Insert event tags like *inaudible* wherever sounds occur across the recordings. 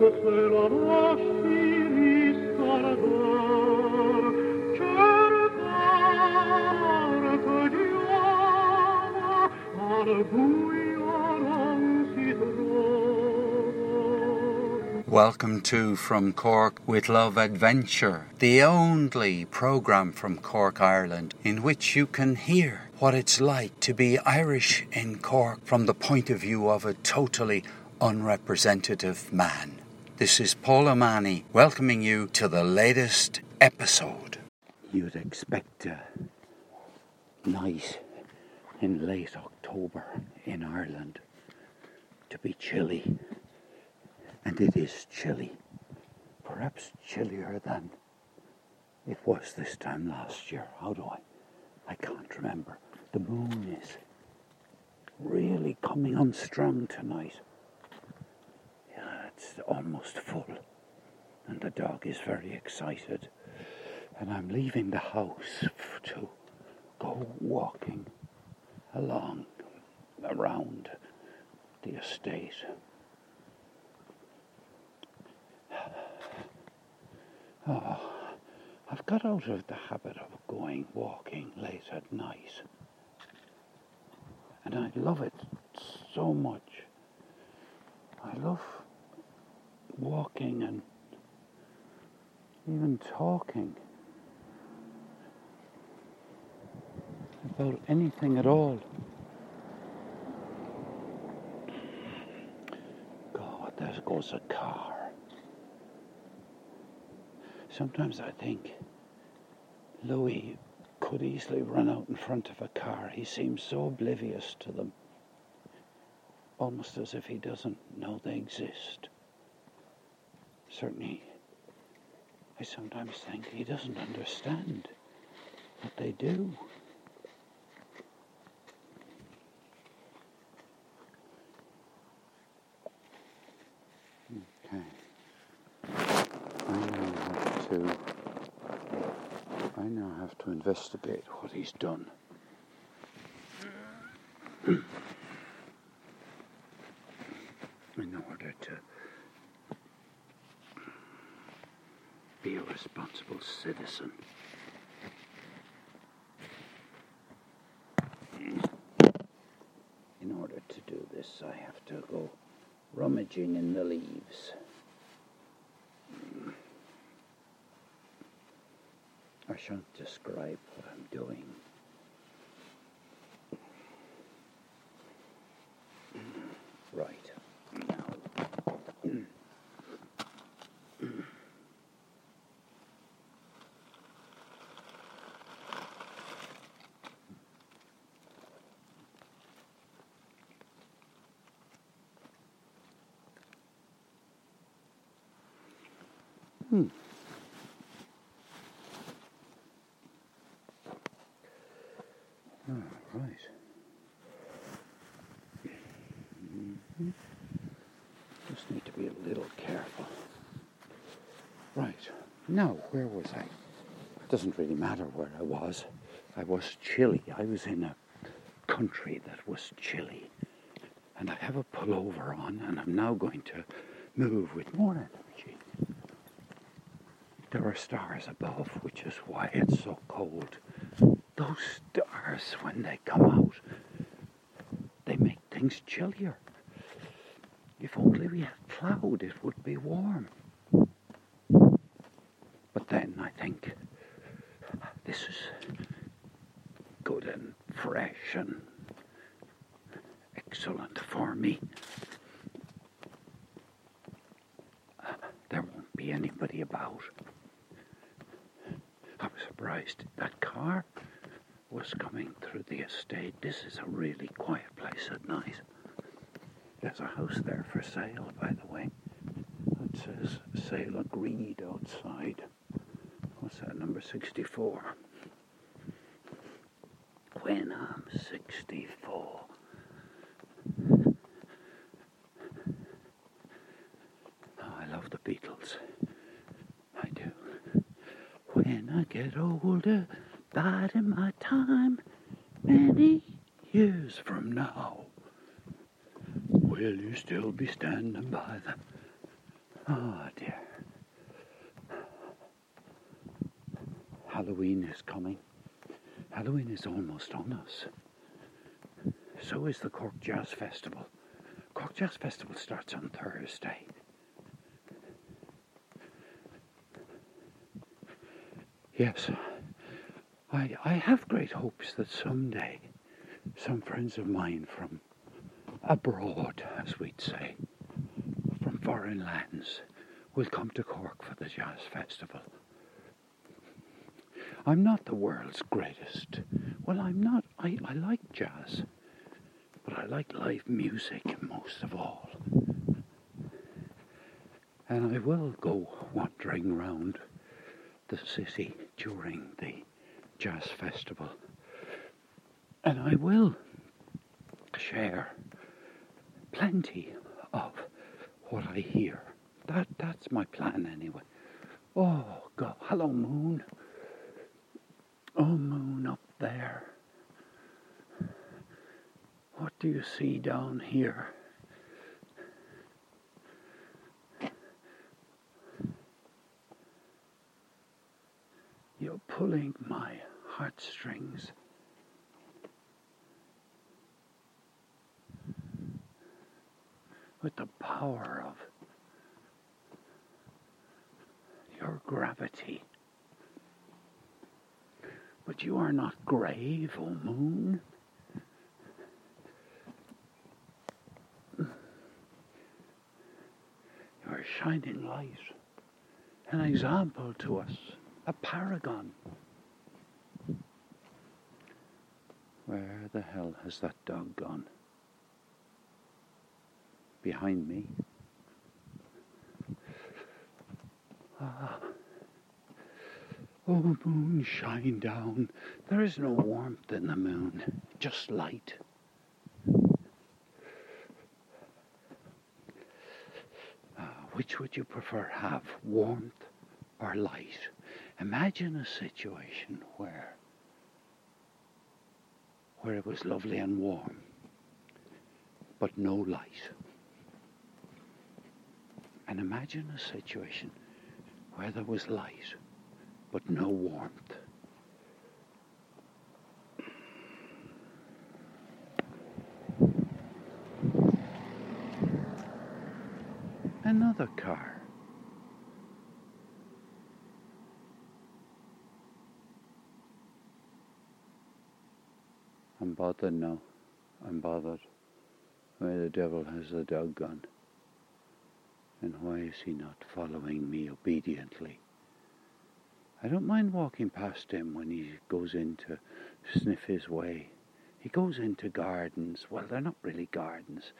Welcome to From Cork with Love Adventure, the only program from Cork, Ireland, in which you can hear what it's like to be Irish in Cork from the point of view of a totally unrepresentative man. This is Paul Omani welcoming you to the latest episode. You'd expect a night in late October in Ireland to be chilly and it is chilly, perhaps chillier than it was this time last year. How do I? I can't remember. The moon is really coming on strong tonight. It's almost full, and the dog is very excited. And I'm leaving the house to go walking along around the estate. Oh, *sighs* I've got out of the habit of going walking late at night. And I love it so much. I love walking and even talking about anything at all. God, there goes a car. Sometimes I think Louis could easily run out in front of a car. He seems so oblivious to them, almost as if he doesn't know they exist. Certainly, I sometimes think he doesn't understand what they do. to I now have to investigate what he's done. in order to a responsible citizen. In order to do this, I have to go rummaging in the leaves. I shan't describe what I'm doing. Right. Now. Hmm. Right. Just need to be a little careful. Right. Now, where was I? It doesn't really matter where I was. I was chilly. I was in a country that was chilly. And I have a pullover on, and I'm now going to move with more. There are stars above, which is why it's so cold. Those stars, when they come out, they make things chillier. If only we had cloud, it would be warm. But then I think this is good and fresh and excellent for me. There won't be anybody about. Surprised that car was coming through the estate. This is a really quiet place at night. There's a house there for sale, by the way. It says sale agreed outside what's that, number 64? When I'm 64. Oh, I love the Beatles. I do. When I get older, biding my time, many years from now, will you still be standing by them? Oh ah, dear. Halloween is coming. Halloween is almost on us. So is the Cork Jazz Festival. Cork Jazz Festival starts on Thursday. Yes, I, I have great hopes that someday some friends of mine from abroad, as we'd say, from foreign lands, will come to Cork for the Jazz Festival. I'm not the world's greatest. Well, I'm not. I, I like jazz, but I like live music most of all. And I will go wandering round the city during the jazz festival. And I will share plenty of what I hear. That that's my plan anyway. Oh God, hello moon. Oh moon up there. What do you see down here? You're pulling my heartstrings. With the power of your gravity. But you are not grave, O moon. You are a shining light, an example to us, a paragon. Where the hell has that dog gone? Behind me. Ah. Oh, moon, shine down. There is no warmth in the moon, just light. Uh, which would you prefer have, warmth or light? Imagine a situation where where it was lovely and warm, but no light. And imagine a situation where there was light, but no warmth. Another car. I'm bothered now. I'm bothered. Where the devil has the dog gone? And why is he not following me obediently? I don't mind walking past him when he goes in to sniff his way. He goes into gardens. Well, they're not really gardens.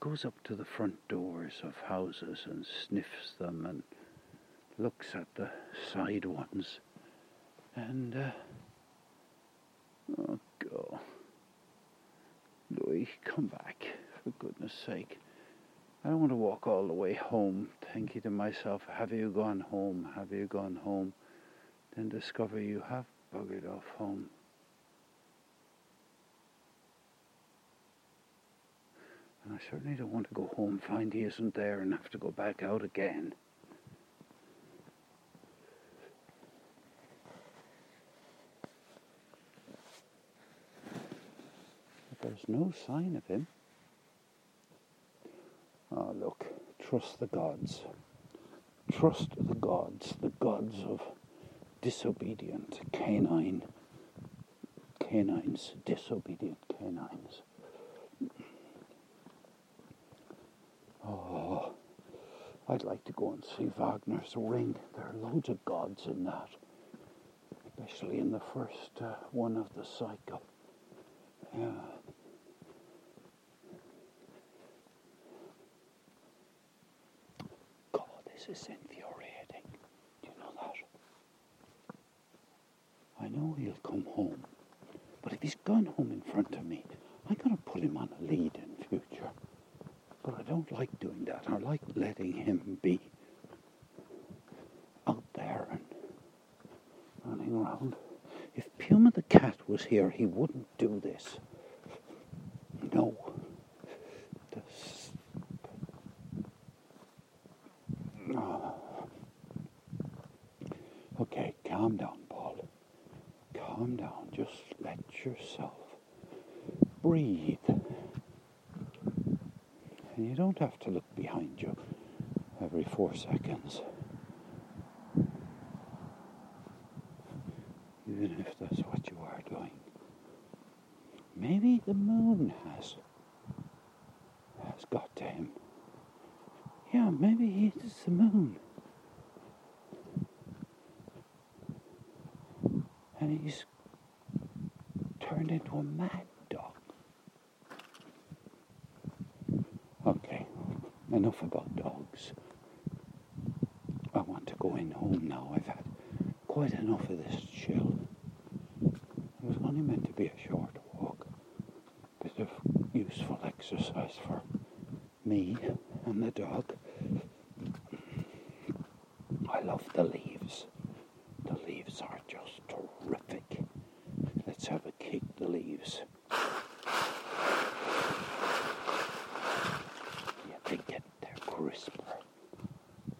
Goes up to the front doors of houses and sniffs them and looks at the side ones. And, uh, oh, go. Louis, come back, for goodness sake. I don't want to walk all the way home thinking to myself, have you gone home? Have you gone home? Then discover you have buggered off home. And I certainly don't want to go home, find he isn't there, and have to go back out again. No sign of him. Oh, look, trust the gods. Trust the gods, the gods of disobedient canine, canines, disobedient canines. Oh, I'd like to go and see Wagner's Ring. There are loads of gods in that, especially in the first uh, one of the cycle. Yeah. God, this is infuriating. Do you know that? I know he'll come home, but if he's gone home in front of me, I'm going to put him on a lead in future. But I don't like doing that. I like letting him be out there and running around. If Puma the cat was here, he wouldn't do this. No. This. Oh, calm down, Paul. Calm down. Just let yourself breathe. And you don't have to look behind you every four seconds. Even if that's what you are doing. Maybe the moon has has got to him. Yeah, maybe it's the moon. And he's turned into a mad dog. Okay, enough about dogs. I want to go in home now. I've had quite enough of this chill. It was only meant to be a short walk, bit of useful exercise for me and the dog. I love the leaves. The leaves are just terrific. Let's have a kick the leaves. Yeah, they get they're crisper.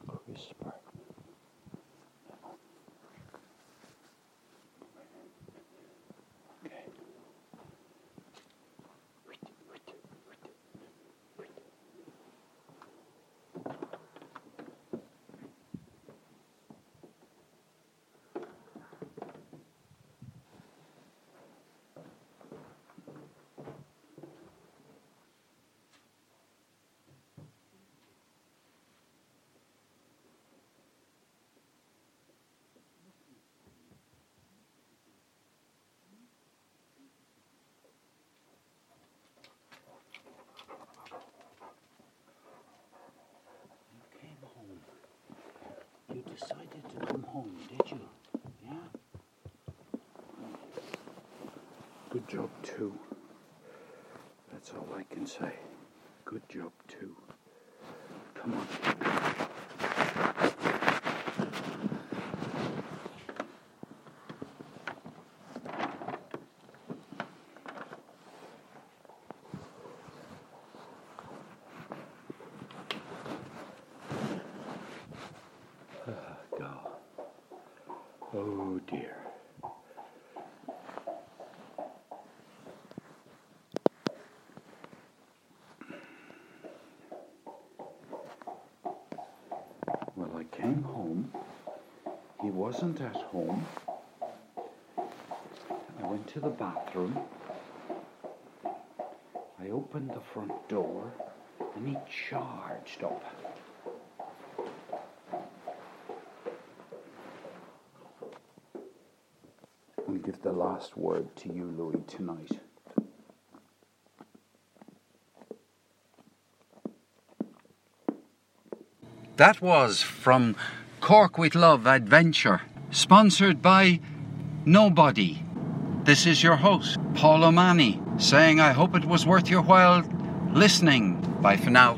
Crisper. Okay. You came home. You decided to come home, did you? Yeah? Good job, too. That's all I can say. Good job, too. Come on. Ah, Go. Oh dear. Well, I came home. He wasn't at home. I went to the bathroom. I opened the front door and he charged up. I'll give the last word to you, Louis, tonight. That was from Cork with Love Adventure, sponsored by Nobody. This is your host, Paul O'Mani, saying I hope it was worth your while listening. Bye for now.